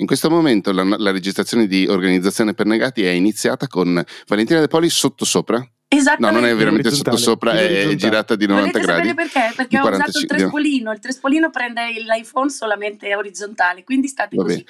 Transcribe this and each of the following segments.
In questo momento la, la registrazione di Organizzazione per Negati è iniziata con Valentina De Poli sottosopra. Esattamente. No, non è veramente sottosopra, è girata di 90 Volete gradi. sapere perché? Perché ho 45, usato il trespolino. Il trespolino prende l'iPhone solamente orizzontale, quindi state Va così. bene.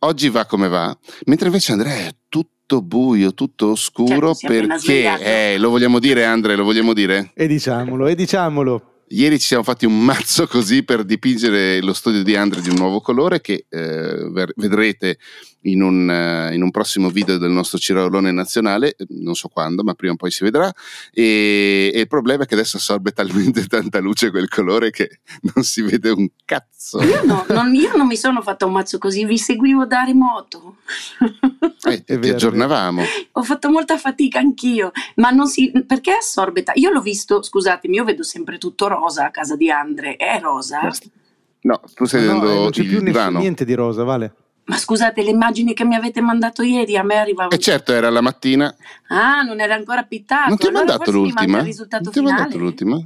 Oggi va come va, mentre invece Andrea è tutto buio, tutto oscuro Certo, perché, eh, lo vogliamo dire Andrea, lo vogliamo dire? E diciamolo, e diciamolo. Ieri ci siamo fatti un mazzo così per dipingere lo studio di Andre di un nuovo colore che eh, vedrete in un, eh, in un prossimo video del nostro Cirolone nazionale, non so quando, ma prima o poi si vedrà. E, e il problema è che adesso assorbe talmente tanta luce quel colore che non si vede un cazzo. Io, no, non, io non mi sono fatta un mazzo così, vi seguivo da remoto. Eh, ti vero, aggiornavamo. Ho fatto molta fatica anch'io, ma non si. perché assorbe? ta- Io l'ho visto, scusatemi, io vedo sempre tutto rosa a casa di Andre. È rosa? No, tu stai No, vedendo eh, non c'è il più ne- divano. niente di rosa, Vale. Ma scusate, le immagini che mi avete mandato ieri a me arrivavano. E certo, era la mattina. Ah, non era ancora pittato. non ti ho allora mandato l'ultima? il risultato Non ti ho finale. mandato l'ultima?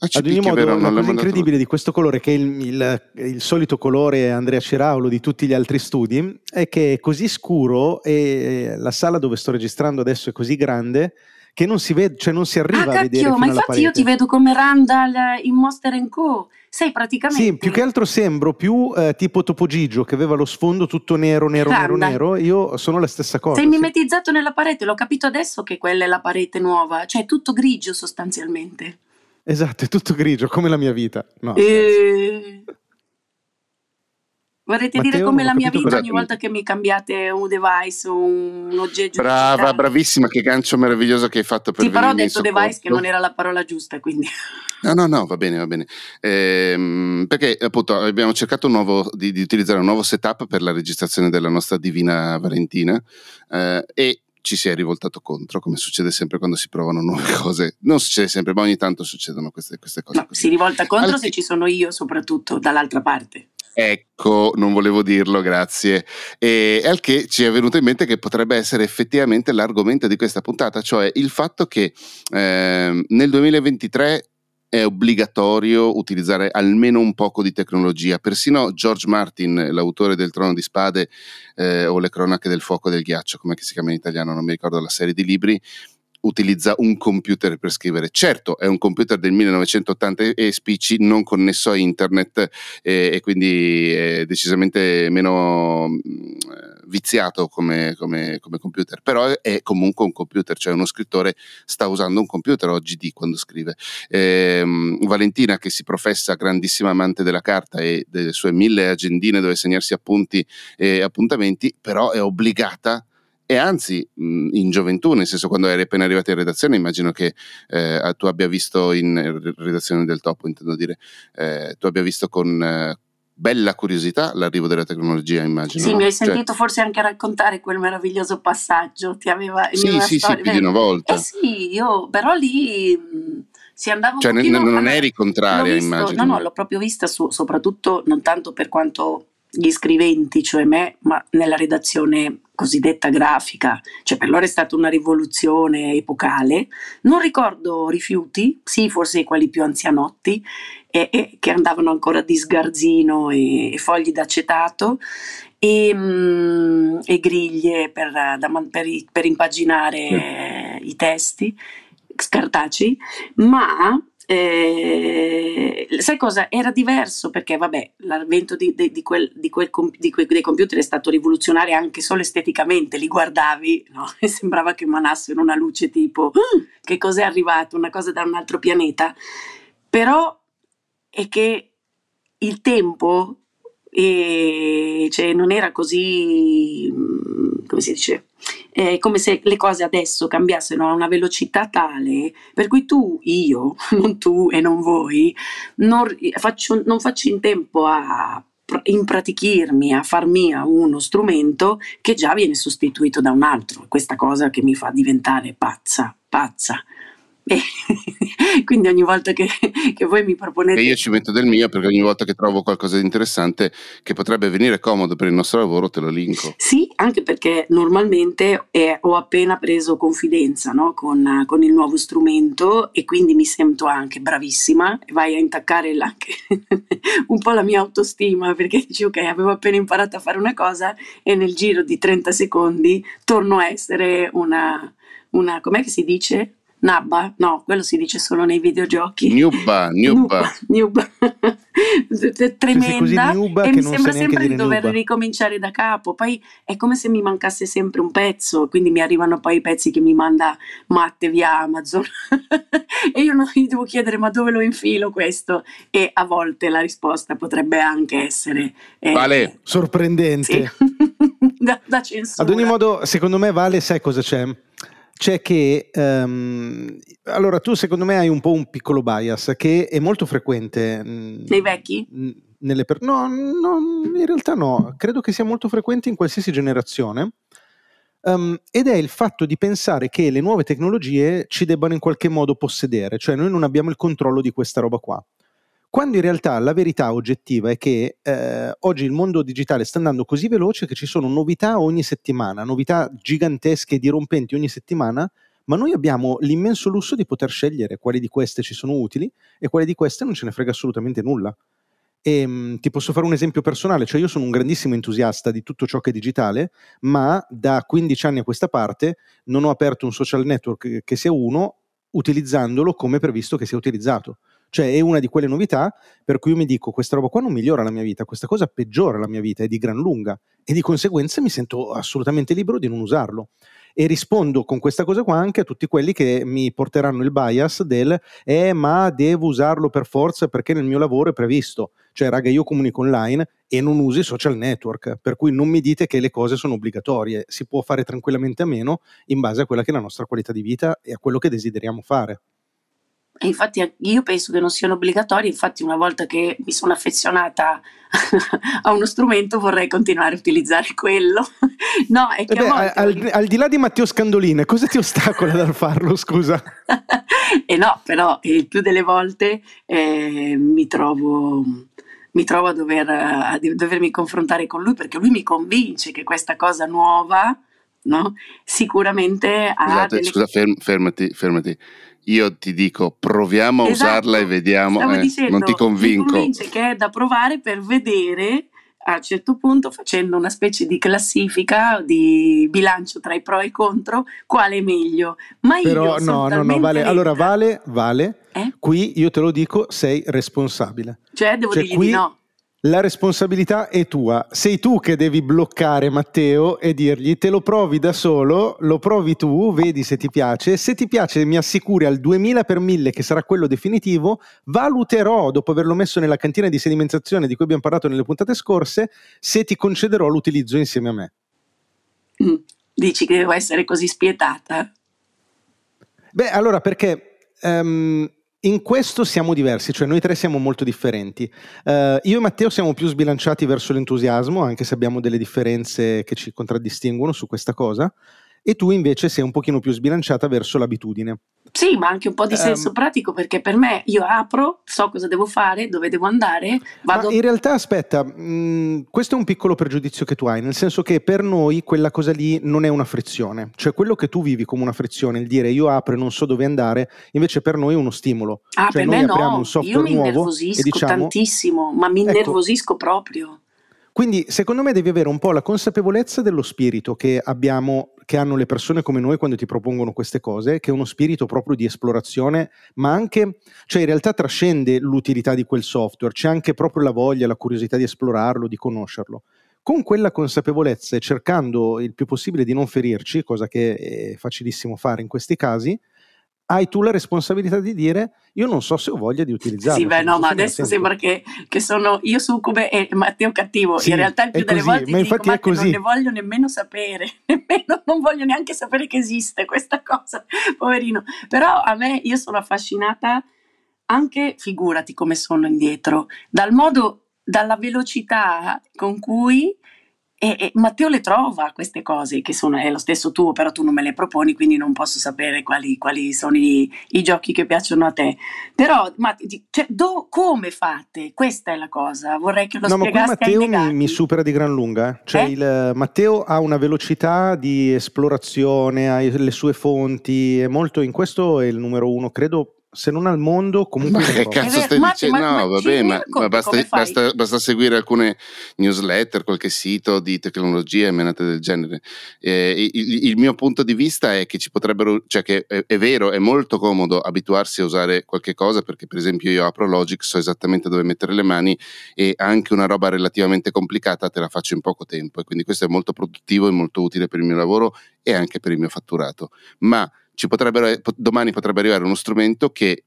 Ah, Ad ogni modo, vero? l'ha cosa incredibile di questo colore, che è il, il- il solito colore Andrea Ciraulo di tutti gli altri studi, è che è così scuro e la sala dove sto registrando adesso è così grande che non si vede, cioè non si arriva Ah, a vedere cacchio, ma infatti io parete. ti vedo come Randall in Monster Co. Sei praticamente. Sì, più che altro sembro più eh, tipo Topo Gigio che aveva lo sfondo tutto nero, nero, nero, Randall. nero. Io sono la stessa cosa. Sei sì. mimetizzato nella parete, l'ho capito adesso che quella è la parete nuova, cioè tutto grigio sostanzialmente. Esatto, è tutto grigio, come la mia vita. No, Eh, Vorrete dire Matteo, come non ho la mia vita ogni volta che mi cambiate un device o un oggetto Brava, digitale? bravissima, che gancio meraviglioso che hai fatto per Sì, però ho detto device che soccorso. non era la parola giusta, quindi No, no, no, va bene, va bene. Ehm, perché appunto abbiamo cercato nuovo, di, di utilizzare un nuovo setup per la registrazione della nostra divina Valentina eh, e ci si è rivoltato contro, come succede sempre quando si provano nuove cose. Non succede sempre, ma ogni tanto succedono queste, queste cose. no, si rivolta contro Al- se ci sono io soprattutto dall'altra parte. Ecco, non volevo dirlo, grazie. E al che ci è venuto in mente che potrebbe essere effettivamente l'argomento di questa puntata, cioè il fatto che ehm, nel 2023 è obbligatorio utilizzare almeno un poco di tecnologia. Persino George Martin, l'autore del Trono di Spade eh, o Le Cronache del Fuoco e del Ghiaccio, come si chiama in italiano, non mi ricordo la serie di libri, utilizza un computer per scrivere. Certo, è un computer del 1980 e spicci, non connesso a internet e, e quindi è decisamente meno mh, viziato come, come- come computer, però è, comunque un computer, cioè uno scrittore sta usando un computer oggi di quando scrive. Ehm, Valentina che si professa grandissima amante della carta e delle sue mille agendine dove segnarsi appunti e appuntamenti, però è obbligata e anzi in gioventù, nel senso quando eri appena arrivata in redazione, immagino che eh, tu abbia visto in eh, redazione del topo, intendo dire, eh, tu abbia visto con eh, bella curiosità l'arrivo della tecnologia, immagino. Sì, mi hai Cioè, sentito forse anche raccontare quel meraviglioso passaggio, ti aveva sì, sì, sì, storia- più di una volta. Eh sì, io però lì si andava un Cioè, pochino- non allora, eri contraria, visto- immagino. No, no, l'ho proprio vista su- soprattutto non tanto per quanto gli scriventi, cioè me, ma nella redazione cosiddetta grafica, cioè per loro è stata una rivoluzione epocale. Non ricordo rifiuti, sì, forse quelli più anzianotti, e, e che andavano ancora di sgarzino e, e fogli d'acetato e, mm, e griglie per, da per per impaginare eh, i testi scartacei, ma eh, sai cosa? Era diverso perché, vabbè, l'avvento di, di- di quel- di quel quei- dei computer è stato rivoluzionario anche solo esteticamente, li guardavi no? e sembrava che emanassero una luce tipo "Ah, che cos'è arrivato, una cosa da un altro pianeta, però è che il tempo eh, cioè, non era così, mm, come si dice, è come se le cose adesso cambiassero a una velocità tale per cui tu, io, non tu e non voi, non, faccio, non faccio in tempo a pr- impratichirmi, a far mia uno strumento che già viene sostituito da un altro. Questa cosa che mi fa diventare pazza, pazza. E quindi ogni volta che, che, voi mi proponete... E io ci metto del mio perché ogni volta che trovo qualcosa di interessante che potrebbe venire comodo per il nostro lavoro te lo linko. Sì, anche perché normalmente eh, ho appena preso confidenza no? con, con, il nuovo strumento e quindi mi sento anche bravissima e vai a intaccare anche un po' la mia autostima perché dici ok avevo appena imparato a fare una cosa e nel giro di 30 secondi torno a essere una, una com'è che si dice? Nabba? No, quello si dice solo nei videogiochi. Newba, Newba. Newba. Tremenda. e mi sembra sempre di dover nuba. ricominciare da capo. Poi è come se mi mancasse sempre un pezzo, quindi mi arrivano poi i pezzi che mi manda Matte via Amazon. e io non gli devo chiedere ma dove lo infilo questo? E a volte la risposta potrebbe anche essere... Eh, vale. Sorprendente. Sì. da, da censura. Ad ogni modo, secondo me Vale, sai cosa c'è? C'è che um, allora tu secondo me hai un po' un piccolo bias che è molto frequente mm, nei vecchi? Nelle per- no, no, in realtà no, credo che sia molto frequente in qualsiasi generazione. Um, ed è il fatto di pensare che le nuove tecnologie ci debbano in qualche modo possedere, cioè noi non abbiamo il controllo di questa roba qua. Quando in realtà la verità oggettiva è che eh, oggi il mondo digitale sta andando così veloce che ci sono novità ogni settimana, novità gigantesche e dirompenti ogni settimana, ma noi abbiamo l'immenso lusso di poter scegliere quali di queste ci sono utili e quali di queste non ce ne frega assolutamente nulla. E, ehm, mh, ti posso fare un esempio personale, cioè io sono un grandissimo entusiasta di tutto ciò che è digitale, ma da 15 anni a questa parte non ho aperto un social network che sia uno utilizzandolo come previsto che sia utilizzato. Cioè è una di quelle novità per cui io mi dico questa roba qua non migliora la mia vita, questa cosa peggiora la mia vita e di gran lunga e di conseguenza mi sento assolutamente libero di non usarlo. E rispondo con questa cosa qua anche a tutti quelli che mi porteranno il bias del eh ma devo usarlo per forza perché nel mio lavoro è previsto cioè raga io comunico online e non uso i social network per cui non mi dite che le cose sono obbligatorie. Si può fare tranquillamente a meno in base a quella che è la nostra qualità di vita e a quello che desideriamo fare e infatti io penso che non siano obbligatori, infatti una volta che mi sono affezionata a uno strumento vorrei continuare a utilizzare quello. no, è che beh, al, al, di là di Matteo Scandolina, cosa ti ostacola dal farlo, scusa? e no, però il più delle volte eh, mi trovo mi trovo a, dover, a dovermi confrontare con lui perché lui mi convince che questa cosa nuova no? sicuramente ha Scusate, delle... scusa ferm, fermati, fermati io ti dico proviamo a esatto, usarla e vediamo, eh, dicendo, non ti convinco. Mi convince che è da provare per vedere a un certo punto facendo una specie di classifica di bilancio tra i pro e i contro quale è meglio ma però io no no no vale retta. allora vale vale eh? qui io te lo dico sei responsabile cioè devo cioè, dirgli qui, di no la responsabilità è tua. Sei tu che devi bloccare Matteo e dirgli te lo provi da solo, lo provi tu, vedi se ti piace. Se ti piace mi assicuri al 2000 per 1000 che sarà quello definitivo, valuterò dopo averlo messo nella cantina di sedimentazione di cui abbiamo parlato nelle puntate scorse, se ti concederò l'utilizzo insieme a me. Mm, dici che devo essere così spietata? Beh, allora perché... Um, in questo siamo diversi, cioè noi tre siamo molto differenti. Uh, io e Matteo siamo più sbilanciati verso l'entusiasmo, anche se abbiamo delle differenze che ci contraddistinguono su questa cosa e tu invece sei un pochino più sbilanciata verso l'abitudine. Sì, ma anche un po' di senso um, pratico perché per me io apro, so cosa devo fare, dove devo andare, vado... Ma in realtà aspetta, mh, mm, questo è un piccolo pregiudizio che tu hai, nel senso che per noi quella cosa lì non è una frizione, cioè quello che tu vivi come una frizione, il dire io apro e non so dove andare, invece per noi è uno stimolo. Ah, cioè per noi me no, io mi innervosisco diciamo, tantissimo, ma mi ecco, innervosisco proprio. Quindi secondo me devi avere un po' la consapevolezza dello spirito che abbiamo, che hanno le persone come noi quando ti propongono queste cose, che è uno spirito proprio di esplorazione, ma anche, cioè in realtà trascende l'utilità di quel software, c'è anche proprio la voglia, la curiosità di esplorarlo, di conoscerlo. Con quella consapevolezza e cercando il più possibile di non ferirci, cosa che è facilissimo fare in questi casi, hai tu la responsabilità di dire io non so se ho voglia di utilizzarlo. Sì, beh, no, ma adesso sembra che, che, sono io succube e Matteo cattivo. Sì, in realtà il più delle volte ma infatti dico, è così. non ne voglio nemmeno sapere, nemmeno, non voglio neanche sapere che esiste questa cosa, poverino. Però a me, io sono affascinata anche, figurati come sono indietro, dal modo, dalla velocità con cui e, e, Matteo le trova queste cose che sono, è lo stesso tuo, però tu non me le proponi, quindi non posso sapere quali, quali sono i, i, giochi che piacciono a te. Però, ma, cioè, do, come fate? Questa è la cosa. Vorrei che lo no, spiegassi. Ma Matteo mi, mi, supera di gran lunga. Cioè, eh? il, Matteo ha una velocità di esplorazione, ha le sue fonti, è molto in questo è il numero uno, credo se non al mondo, comunque. Ma che cazzo stai dicendo? No, vabbè, ma, ma basta, basta, basta, seguire alcune newsletter, qualche sito di tecnologia e menate del genere. Eh, il, il, mio punto di vista è che ci potrebbero, cioè che è, è, vero, è molto comodo abituarsi a usare qualche cosa, perché per esempio io apro Logic, so esattamente dove mettere le mani e anche una roba relativamente complicata te la faccio in poco tempo. E quindi questo è molto produttivo e molto utile per il mio lavoro e anche per il mio fatturato. Ma domani potrebbe arrivare uno strumento che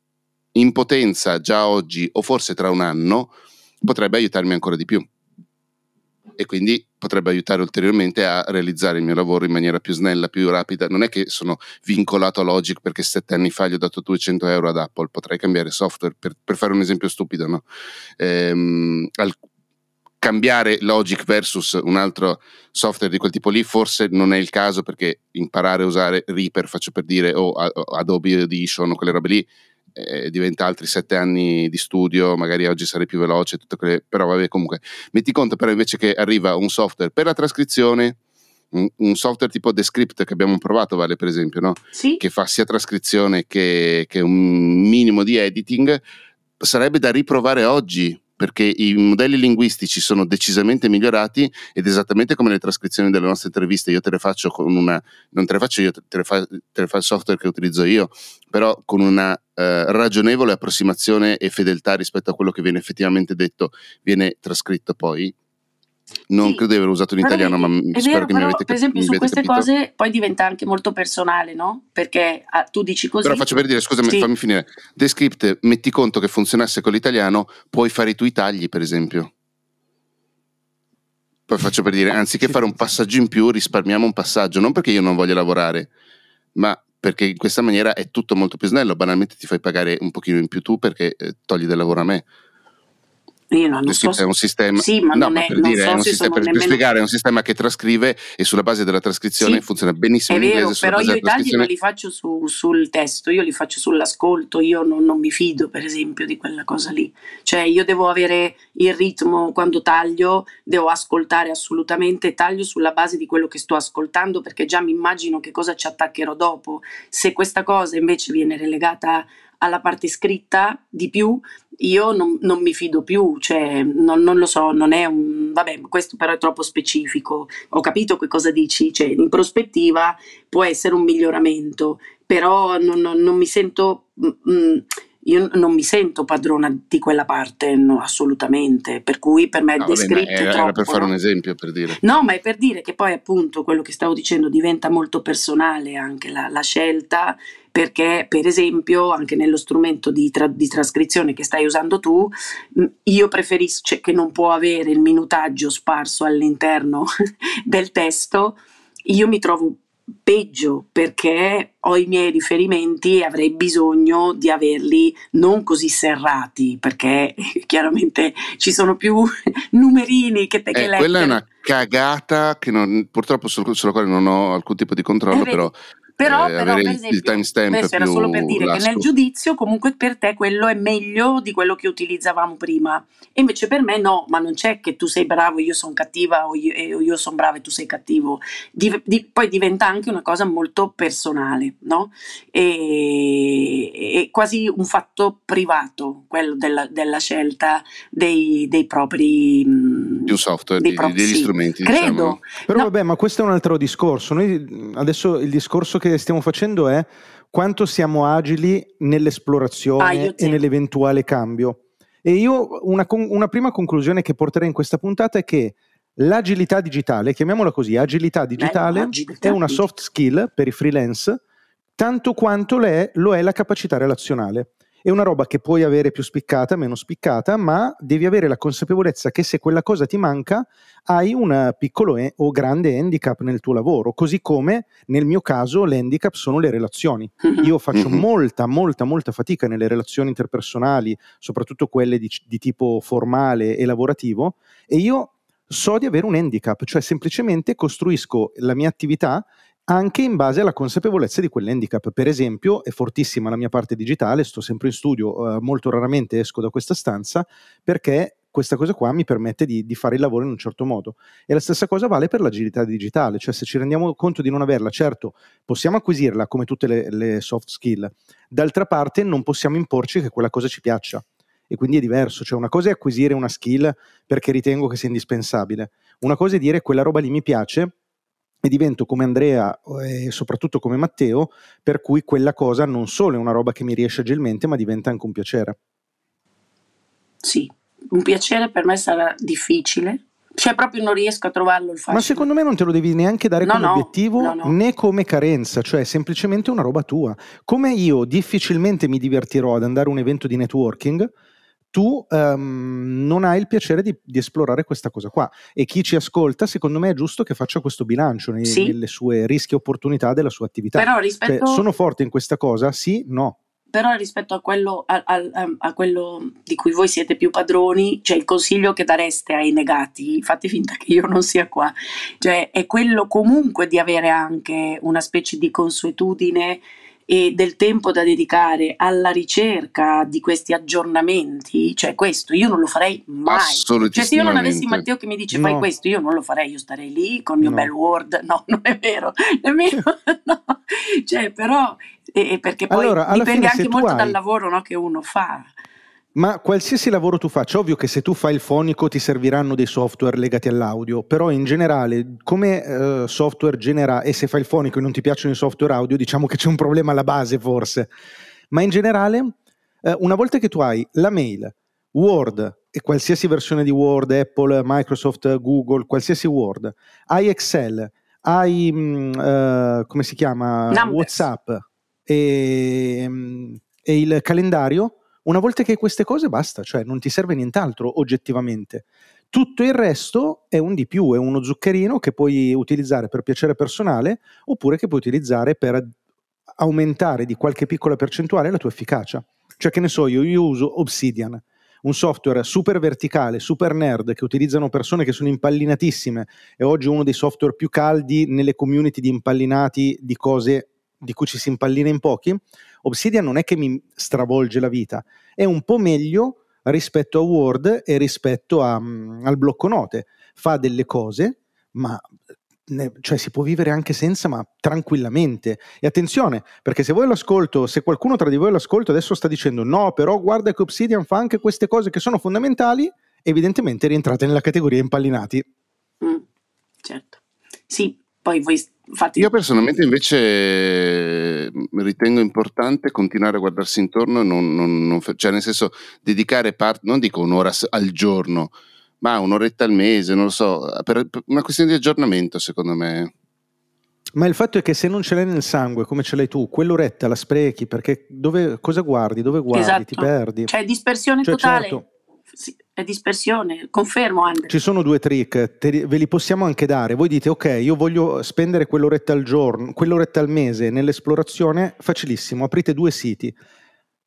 in potenza già oggi o forse tra un anno potrebbe aiutarmi ancora di più e quindi potrebbe aiutare ulteriormente a realizzare il mio lavoro in maniera più snella, più rapida. Non è che sono vincolato a Logic perché sette anni fa gli ho dato 200 euro ad Apple, potrei cambiare software per, per fare un esempio stupido. No? Ehm, al, cambiare Logic versus un altro software di quel tipo lì forse non è il caso perché imparare a usare Reaper, faccio per dire, o Adobe Audition o quelle robe lì eh, diventa altri sette anni di studio, magari oggi sarei più veloce, quelle, però vabbè comunque metti conto però invece che arriva un software per la trascrizione un, un, software tipo Descript che abbiamo provato, Vale, per esempio, no? sì. che fa sia trascrizione che, che, un minimo di editing, sarebbe da riprovare oggi perché i modelli linguistici sono decisamente migliorati ed esattamente come le trascrizioni delle nostre interviste, io te le faccio con una, non te le faccio io, te le fa, te le fa il software che utilizzo io, però con una eh, ragionevole approssimazione e fedeltà rispetto a quello che viene effettivamente detto, viene trascritto poi non sì, credo di aver usato in italiano, ma spero vero, che però, mi avete capito. Per esempio, su queste capito. cose poi diventa anche molto personale, no? Perché ah, tu dici così. Però faccio per dire, scusami, sì. fammi finire. Descript, metti conto che funzionasse con l'italiano, puoi fare i tuoi tagli, per esempio. Poi faccio per dire, anziché fare un passaggio in più, risparmiamo un passaggio, non perché io non voglio lavorare, ma perché in questa maniera è tutto molto più snello. Banalmente ti fai pagare un pochino in più tu perché eh, togli del lavoro a me. Io non, non so è un sistema, sì, ma no, non è, per, dire, so è un sistema, per, nemmeno... spiegare, è un sistema che trascrive e sulla base della trascrizione sì, funziona benissimo è in vero, inglese. Però io i tagli non li faccio su, sul testo, io li faccio sull'ascolto, io non, non, mi fido per esempio di quella cosa lì. Cioè io devo avere il ritmo quando taglio, devo ascoltare assolutamente, taglio sulla base di quello che sto ascoltando perché già mi immagino che cosa ci attaccherò dopo. Se questa cosa invece viene relegata alla parte scritta di più, io non, non mi fido più, cioè non, non, lo so, non è un... vabbè, questo però è troppo specifico, ho capito che cosa dici, cioè in prospettiva può essere un miglioramento, però non, non mi sento... Mm, mm, io non mi sento padrona di quella parte, no, assolutamente. Per cui per me no, descritto era, troppo, per fare no? un esempio, per dire. No, ma è per dire che poi appunto quello che stavo dicendo diventa molto personale anche la, la scelta perché per esempio anche nello strumento di, tra- di, trascrizione che stai usando tu, io preferisco cioè, che non può avere il minutaggio sparso all'interno del testo, io mi trovo peggio perché ho i miei riferimenti e avrei bisogno di averli non così serrati perché chiaramente ci sono più numerini che te che eh, Quella è una cagata che non, purtroppo sulla quale non ho alcun tipo di controllo, eh, però però, eh, però per esempio, il timestamp questo era solo per dire lasco. che nel giudizio comunque per te quello è meglio di quello che utilizzavamo prima e invece per me no, ma non c'è che tu sei bravo e io sono cattiva o io, io sono brava e tu sei cattivo, di, di, poi diventa anche una cosa molto personale, no? E, e quasi un fatto privato, quello della, della scelta dei, dei propri... Di un software, dei propri, degli sì, strumenti. Credo. Diciamo. Però no. vabbè, ma questo è un altro discorso. Noi adesso il discorso che che stiamo facendo è quanto siamo agili nell'esplorazione ah, e nell'eventuale cambio. E io una, una prima conclusione che porterei in questa puntata è che l'agilità digitale, chiamiamola così, agilità digitale, Beh, è una soft skill per i freelance, tanto quanto lo è, lo è la capacità relazionale è una roba che puoi avere più spiccata, meno spiccata, ma devi avere la consapevolezza che se quella cosa ti manca hai un piccolo e- o grande handicap nel tuo lavoro, così come nel mio caso l'handicap sono le relazioni. Mm-hmm. Io faccio mm-hmm. molta, molta, molta fatica nelle relazioni interpersonali, soprattutto quelle di, di tipo formale e lavorativo, e io so di avere un handicap, cioè semplicemente costruisco la mia attività anche in base alla consapevolezza di quell'handicap. Per esempio, è fortissima la mia parte digitale, sto sempre in studio, eh, molto raramente esco da questa stanza perché questa cosa qua mi permette di, di, fare il lavoro in un certo modo. E la stessa cosa vale per l'agilità digitale, cioè se ci rendiamo conto di non averla, certo, possiamo acquisirla come tutte le, le soft skill, d'altra parte non possiamo imporci che quella cosa ci piaccia. E quindi è diverso, cioè una cosa è acquisire una skill perché ritengo che sia indispensabile, una cosa è dire quella roba lì mi piace e divento come Andrea e soprattutto come Matteo, per cui quella cosa non solo è una roba che mi riesce agilmente, ma diventa anche un piacere. Sì, un piacere per me sarà difficile. Cioè, proprio non riesco a trovarlo il facile. Ma secondo me non te lo devi neanche dare no, come no, obiettivo no, né come carenza, cioè è semplicemente una roba tua. Come io difficilmente mi divertirò ad andare a un evento di networking, tu um, non hai il piacere di, di, esplorare questa cosa qua. E chi ci ascolta, secondo me, è giusto che faccia questo bilancio nei, sì. nelle sue rischi e opportunità della sua attività. Però rispetto... Cioè, sono forte in questa cosa? Sì, no però rispetto a quello, a, a, a quello, di cui voi siete più padroni, cioè il consiglio che dareste ai negati, fate finta che io non sia qua, cioè è quello comunque di avere anche una specie di consuetudine e del tempo da dedicare alla ricerca di questi aggiornamenti, cioè questo io non lo farei mai. Cioè se io non avessi Matteo che mi dice no. fai questo, io non lo farei, io starei lì con il mio no. bel Word, no, non è vero, nemmeno, no. Cioè però, eh, perché poi allora, dipende anche molto hai... dal lavoro no, che uno fa. Ma qualsiasi lavoro tu faccia, ovvio che se tu fai il fonico ti serviranno dei software legati all'audio, però in generale come eh, software genera, e se fai il fonico e non ti piacciono i software audio, diciamo che c'è un problema alla base forse, ma in generale eh, una volta che tu hai la mail, Word e qualsiasi versione di Word, Apple, Microsoft, Google, qualsiasi Word, hai Excel, hai, uh, come si chiama, Numbers. WhatsApp e, mm, e il calendario, una volta che hai queste cose basta, cioè non ti serve nient'altro oggettivamente. Tutto il resto è un di più, è uno zuccherino che puoi utilizzare per piacere personale oppure che puoi utilizzare per aumentare di qualche piccola percentuale la tua efficacia. Cioè che ne so, io, io uso Obsidian, un software super verticale, super nerd che utilizzano persone che sono impallinatissime e oggi uno dei software più caldi nelle community di impallinati di cose di cui ci si impallina in pochi, Obsidian non è che mi stravolge la vita, è un po' meglio rispetto a Word e rispetto a, um, al blocco note. Fa delle cose, ma ne, cioè si può vivere anche senza, ma tranquillamente. E attenzione, perché se voi l'ascolto, se qualcuno tra di voi l'ascolto adesso sta dicendo no, però guarda che Obsidian fa anche queste cose che sono fondamentali, evidentemente rientrate nella categoria impallinati. Mm, certo. Sì, poi voi Infatti... Io personalmente invece ritengo importante continuare a guardarsi intorno, non, non, non, cioè nel senso dedicare parte, non dico un'ora al giorno, ma un'oretta al mese, non lo so, per, per una questione di aggiornamento secondo me. Ma il fatto è che se non ce l'hai nel sangue come ce l'hai tu, quell'oretta la sprechi perché dove, cosa guardi, dove guardi, esatto. ti perdi. Cioè dispersione cioè, totale. Certo, sì, dispersione, confermo Andre. Ci sono due trick, te, ve li possiamo anche dare. Voi dite ok, io voglio spendere quell'oretta al giorno, quell'oretta al mese nell'esplorazione, facilissimo, aprite due siti,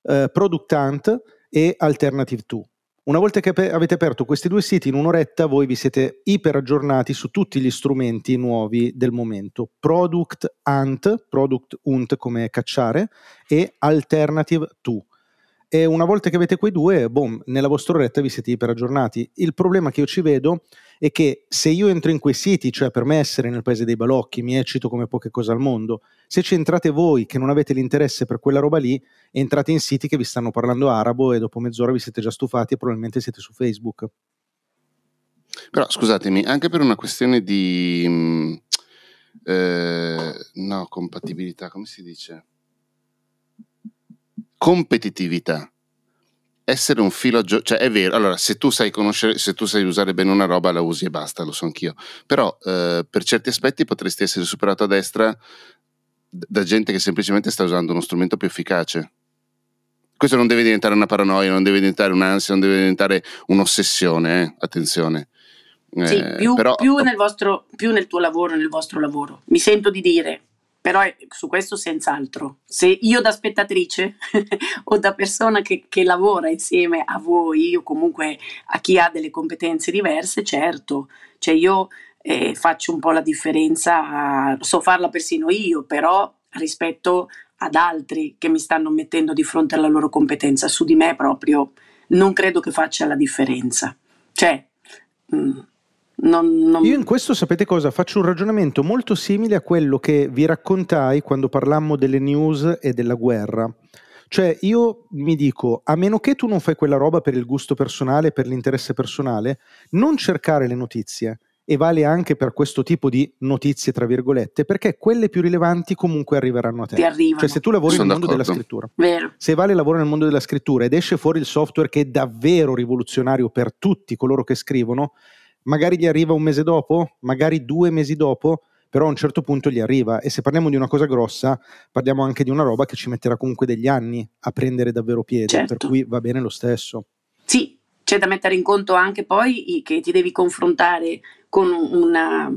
uh, Product Hunt e Alternative 2. Una volta che avete aperto questi due siti in un'oretta, voi vi siete iper aggiornati su tutti gli strumenti nuovi del momento. Product Hunt, Product Hunt come cacciare, e Alternative 2 e una volta che avete quei due, boom, nella vostra oretta vi siete iper aggiornati. Il problema che io ci vedo è che se io entro in quei siti, cioè per me essere nel paese dei balocchi, mi eccito come poche cose al mondo, se ci entrate voi che non avete l'interesse per quella roba lì, entrate in siti che vi stanno parlando arabo e dopo mezz'ora vi siete già stufati e probabilmente siete su Facebook. Però scusatemi, anche per una questione di... Mm, eh, no, compatibilità, come si dice? Competitività. Essere un filo aggiornato, cioè è vero, allora se tu sai conoscere, se tu sai usare bene una roba la usi e basta, lo so anch'io, però eh, per certi aspetti potresti essere superato a destra da gente che semplicemente sta usando uno strumento più efficace. Questo non deve diventare una paranoia, non deve diventare un'ansia, non deve diventare un'ossessione, eh? attenzione. Sì, eh, più, però... più, nel vostro, più nel tuo lavoro, nel vostro lavoro. Mi sento di dire, però su questo senz'altro. Se io da spettatrice o da persona che, che, lavora insieme a voi o comunque a chi ha delle competenze diverse, certo, cioè io eh, faccio un po' la differenza, so farla persino io, però rispetto ad altri che mi stanno mettendo di fronte alla loro competenza, su di me proprio non credo che faccia la differenza. Cioè, mh, mm, non, non... Io in questo sapete cosa? Faccio un ragionamento molto simile a quello che vi raccontai quando parlammo delle news e della guerra. Cioè io mi dico, a meno che tu non fai quella roba per il gusto personale, per l'interesse personale, non cercare le notizie. E vale anche per questo tipo di notizie, tra virgolette, perché quelle più rilevanti comunque arriveranno a te. Ti arrivano. Cioè se tu lavori Sono nel mondo d'accordo. della scrittura, Vero. se Vale lavora nel mondo della scrittura ed esce fuori il software che è davvero rivoluzionario per tutti coloro che scrivono, magari gli arriva un mese dopo, magari due mesi dopo, però a un certo punto gli arriva e se parliamo di una cosa grossa parliamo anche di una roba che ci metterà comunque degli anni a prendere davvero piede, certo. per cui va bene lo stesso. Sì, c'è da mettere in conto anche poi che ti devi confrontare con una,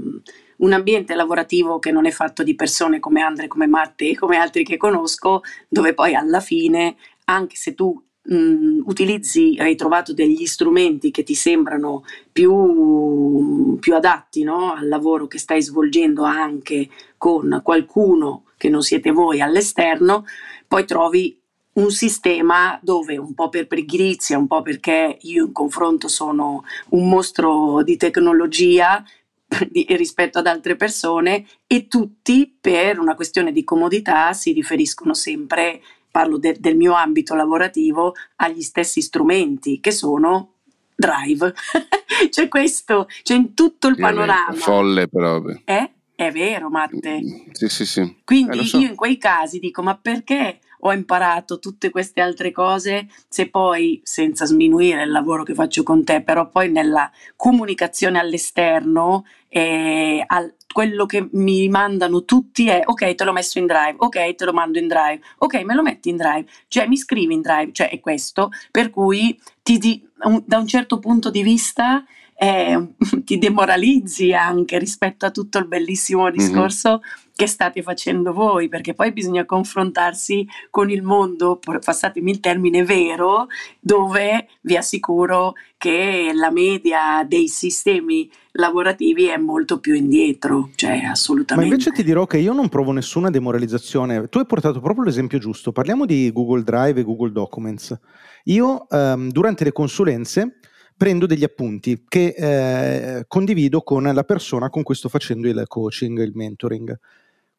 un ambiente lavorativo che non è fatto di persone come Andre, come Matte e come altri che conosco, dove poi alla fine, anche se tu mh, utilizzi, hai trovato degli strumenti che ti sembrano più, più adatti no? al lavoro che stai svolgendo anche con qualcuno che non siete voi all'esterno, poi trovi un sistema dove un po' per pigrizia, un po' perché io in confronto sono un mostro di tecnologia rispetto ad altre persone e tutti per una questione di comodità si riferiscono sempre parlo de- del mio ambito lavorativo, agli stessi strumenti che sono Drive. c'è questo, c'è in tutto il panorama. È folle proprio. Eh? È vero, Matte. Mm, sì, sì, sì. Quindi eh, so. io in quei casi dico, ma perché ho imparato tutte queste altre cose se poi, senza sminuire il lavoro che faccio con te, però poi nella comunicazione all'esterno, eh, al, quello che mi mandano tutti è ok te l'ho messo in drive, ok te lo mando in drive, ok me lo metti in drive, cioè mi scrivi in drive, cioè è questo, per cui ti di, un, da un certo punto di vista eh, ti demoralizzi anche rispetto a tutto il bellissimo mhm. discorso mm-hmm. che state facendo voi, perché poi bisogna confrontarsi con il mondo, passatemi il termine vero, dove vi assicuro che la media dei sistemi lavorativi è molto più indietro, cioè assolutamente. Ma invece ti dirò che io non provo nessuna demoralizzazione. Tu hai portato proprio l'esempio giusto. Parliamo di Google Drive e Google Documents. Io um, durante le consulenze prendo degli appunti che eh, condivido con la persona con cui sto facendo il coaching, il mentoring.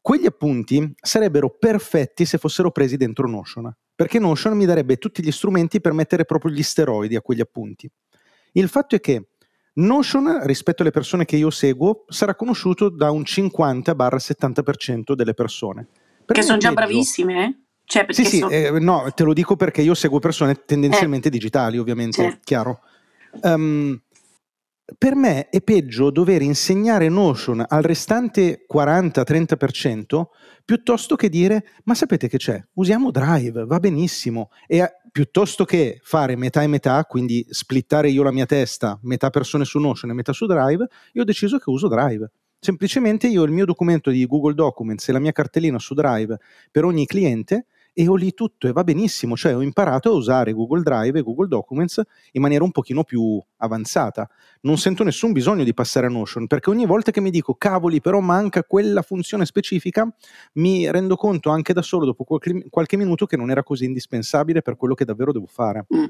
Quegli appunti sarebbero perfetti se fossero presi dentro Notion, perché Notion mi darebbe tutti gli strumenti per mettere proprio gli steroidi a quegli appunti. Il fatto è che Notion, rispetto alle persone che io seguo, sarà conosciuto da un 50-70% delle persone. Per che sono già bravissime, eh? Cioè, sì, sì, so... eh, no, te lo dico perché io seguo persone tendenzialmente eh, digitali, ovviamente, certo. chiaro. Um, per me è peggio dover insegnare Notion al restante 40-30% piuttosto che dire ma sapete che c'è? Usiamo Drive, va benissimo. E a, piuttosto che fare metà e metà, quindi splittare io la mia testa, metà persone su Notion e metà su Drive, io ho deciso che uso Drive. Semplicemente io ho il mio documento di Google Documents e la mia cartellina su Drive per ogni cliente e ho lì tutto e va benissimo, cioè ho imparato a usare Google Drive e Google Documents in maniera un pochino più avanzata. Non sento nessun bisogno di passare a Notion perché ogni volta che mi dico cavoli però manca quella funzione specifica mi rendo conto anche da solo dopo qualche, qualche minuto che non era così indispensabile per quello che davvero devo fare. Mm.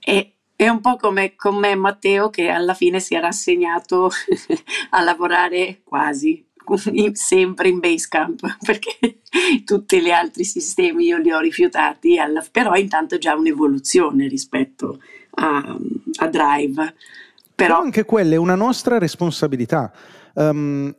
E è un po' come con me Matteo che alla fine si è rassegnato a lavorare quasi sempre in Basecamp perché tutti gli altri sistemi io li ho rifiutati, alla, però intanto è già un'evoluzione rispetto a, a Drive. Però, però, anche quella è una nostra responsabilità. Um,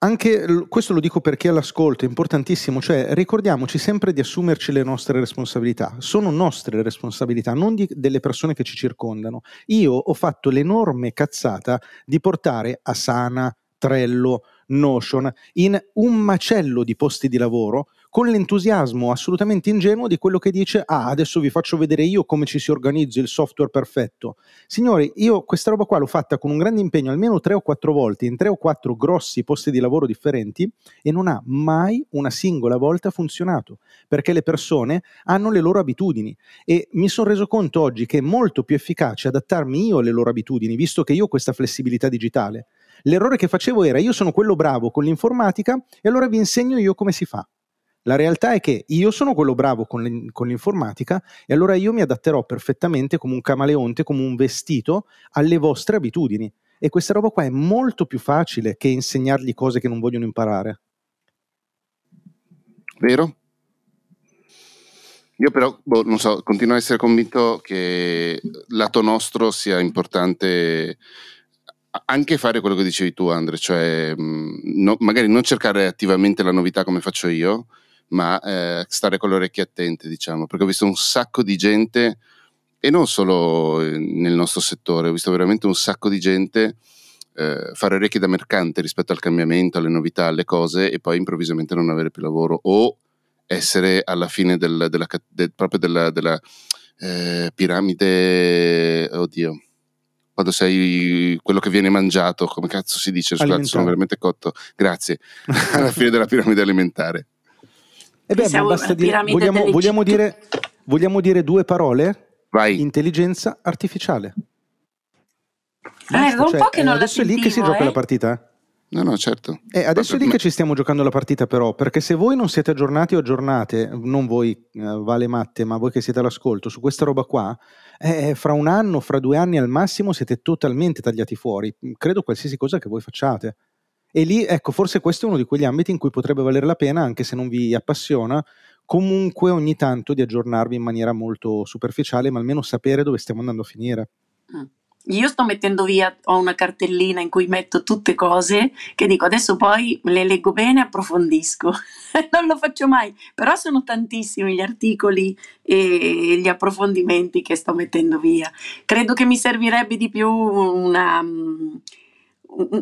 anche questo lo dico perché all'ascolto è importantissimo, cioè ricordiamoci sempre di assumerci le nostre responsabilità, sono nostre responsabilità, non di, delle persone che ci circondano. Io ho fatto l'enorme cazzata di portare Asana, Trello, Notion in un macello di posti di lavoro con l'entusiasmo assolutamente ingenuo di quello che dice ah adesso vi faccio vedere io come ci si organizza il software perfetto. Signori, io questa roba qua l'ho fatta con un grande impegno almeno tre o quattro volte in tre o quattro grossi posti di lavoro differenti e non ha mai una singola volta funzionato perché le persone hanno le loro abitudini e mi sono reso conto oggi che è molto più efficace adattarmi io alle loro abitudini visto che io ho questa flessibilità digitale. L'errore che facevo era io sono quello bravo con l'informatica e allora vi insegno io come si fa. La realtà è che io sono quello bravo con, l'informatica e allora io mi adatterò perfettamente come un camaleonte, come un vestito alle vostre abitudini. E questa roba qua è molto più facile che insegnargli cose che non vogliono imparare. Vero? Io però, boh, non so, continuo a essere convinto che lato nostro sia importante anche fare quello che dicevi tu, Andre, cioè no, magari non cercare attivamente la novità come faccio io, ma eh, stare con le orecchie attente, diciamo, perché ho visto un sacco di gente, e non solo nel nostro settore, ho visto veramente un sacco di gente eh, fare orecchie da mercante rispetto al cambiamento, alle novità, alle cose, e poi improvvisamente non avere più lavoro o essere alla fine del, della, del, proprio della, della eh, piramide, oddio quando sei quello che viene mangiato, come cazzo si dice? Scusate, sono veramente cotto. Grazie. Alla fine della piramide alimentare. E beh, basta dire, vogliamo, vogliamo, dire, vogliamo dire due parole? Vai. Intelligenza artificiale. Basta, eh, da un cioè, po' che non adesso la è lì che si gioca eh? la partita. No, no, certo. Eh, adesso è lì che ci stiamo giocando la partita, però, perché se voi non siete aggiornati o aggiornate, non voi, eh, Vale Matte, ma voi che siete all'ascolto, su questa roba qua, eh, fra un anno, fra due anni al massimo siete totalmente tagliati fuori. Credo qualsiasi cosa che voi facciate. E lì, ecco, forse questo è uno di quegli ambiti in cui potrebbe valere la pena, anche se non vi appassiona, comunque ogni tanto di aggiornarvi in maniera molto superficiale, ma almeno sapere dove stiamo andando a finire. Mm. Io sto mettendo via, ho una cartellina in cui metto tutte cose che dico adesso poi le leggo bene e approfondisco. non lo faccio mai, però sono tantissimi gli articoli e gli approfondimenti che sto mettendo via. Credo che mi servirebbe di più una,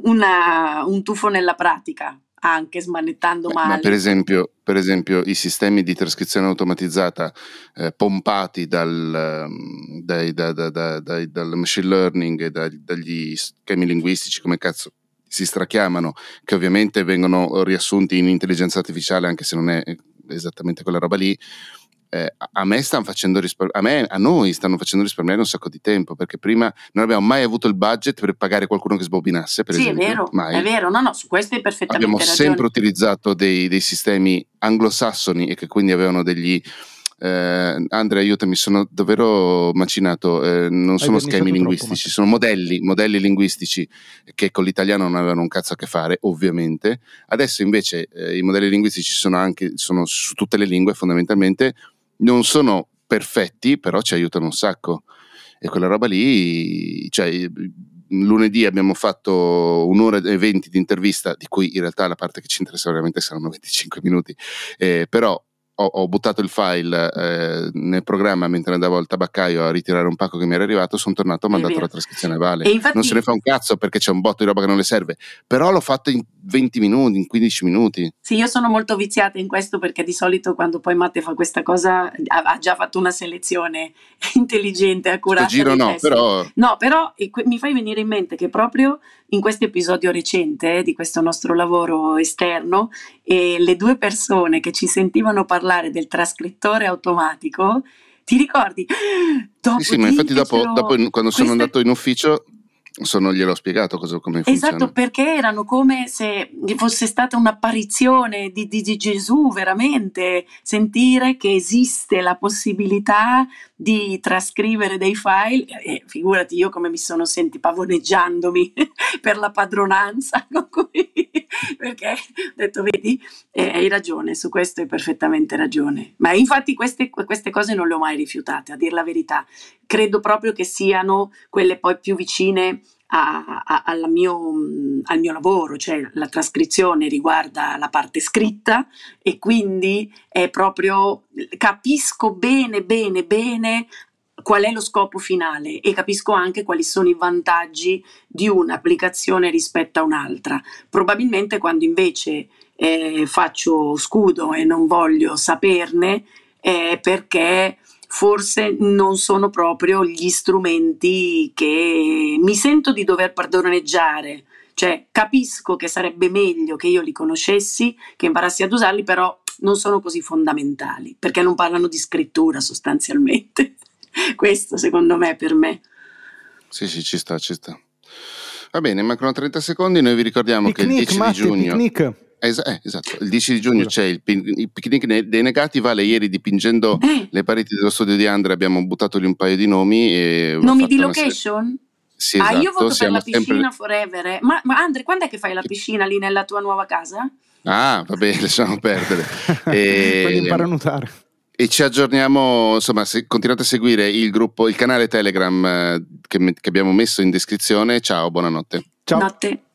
una, un tuffo nella pratica, anche smanettando male. Ma per esempio, per esempio, i sistemi di trascrizione automatizzata eh, pompati dal, ehm, dai, da, da, da, dal, machine learning e dagli schemi linguistici, come cazzo si strachiamano, che ovviamente vengono riassunti in intelligenza artificiale, anche se non è esattamente quella roba lì, eh, a me stanno facendo risparmiare, a, me, a noi stanno facendo risparmiare un sacco di tempo perché prima non abbiamo mai avuto il budget per pagare qualcuno che sbobinasse. Per sì, esempio. è vero, mai. è vero, no, no, su questo è perfettamente Abbiamo ragione. sempre utilizzato dei, dei, sistemi anglosassoni e che quindi avevano degli. Eh, Andrea, aiutami, sono davvero macinato. Eh, non sono schemi linguistici, troppo, sono modelli, modelli linguistici che con l'italiano non avevano un cazzo a che fare, ovviamente. Adesso invece eh, i modelli linguistici sono anche sono su tutte le lingue fondamentalmente non sono perfetti, però ci aiutano un sacco. E quella roba lì, cioè, lunedì abbiamo fatto un'ora e venti di intervista, di cui in realtà la parte che ci interessa veramente saranno 25 minuti, eh, però ho, ho, buttato il file eh, nel programma mentre andavo al tabaccaio a ritirare un pacco che mi era arrivato, sono tornato, ho mandato la trascrizione Vale. Infatti, non se ne fa un cazzo perché c'è un botto di roba che non le serve, però l'ho fatto in 20 minuti, in 15 minuti. Sì, io sono molto viziata in questo perché di solito quando poi Matte fa questa cosa ha, ha già fatto una selezione intelligente, accurata. Sto giro no, testi. però... No, però mi fai venire in mente che proprio in questo episodio recente di questo nostro lavoro esterno e le due persone che ci sentivano parlare del trascrittore automatico ti ricordi? Dopo sì, sì, ma infatti dopo, dopo quando sono andato in ufficio sono, gliel'ho spiegato cosa, come funziona. Esatto, perché erano come se fosse stata un'apparizione di, di, di, Gesù, veramente, sentire che esiste la possibilità di trascrivere dei file, e figurati io come mi sono sentita pavoneggiandomi per la padronanza, perché ho detto, vedi, eh, hai ragione, su questo hai perfettamente ragione. Ma infatti queste, queste cose non le ho mai rifiutate, a dir la verità. Credo proprio che siano quelle poi più vicine a, a, mio, al mio lavoro, cioè la trascrizione riguarda la parte scritta e quindi è proprio capisco bene, bene, bene qual è lo scopo finale e capisco anche quali sono i vantaggi di un'applicazione rispetto a un'altra. Probabilmente quando invece eh, faccio scudo e non voglio saperne è perché forse non sono proprio gli strumenti che mi sento di dover padroneggiare. Cioè, capisco che sarebbe meglio che io li conoscessi, che imparassi ad usarli, però non sono così fondamentali, perché non parlano di scrittura sostanzialmente. Questo secondo me per me. Sì, sì, ci sta, ci sta. Va bene, mancano 30 secondi, noi vi ricordiamo picnic, che il 10 Matti, di giugno... Picnic. Es- eh, esatto, il 10 di giugno c'è il, pin- il, picnic dei negati, Vale ieri dipingendo eh. le pareti dello studio di Andrea abbiamo buttato lì un paio di nomi. E nomi di location? Sì, esatto. Ah, io voto per la piscina sempre... forever. Eh. Ma, ma Andre, quando è che fai la piscina lì nella tua nuova casa? Ah, vabbè, lasciamo perdere. e... Quindi impara a nuotare. E ci aggiorniamo, insomma, se continuate a seguire il gruppo, il canale Telegram eh, che, che abbiamo messo in descrizione. Ciao, buonanotte. Ciao. Notte.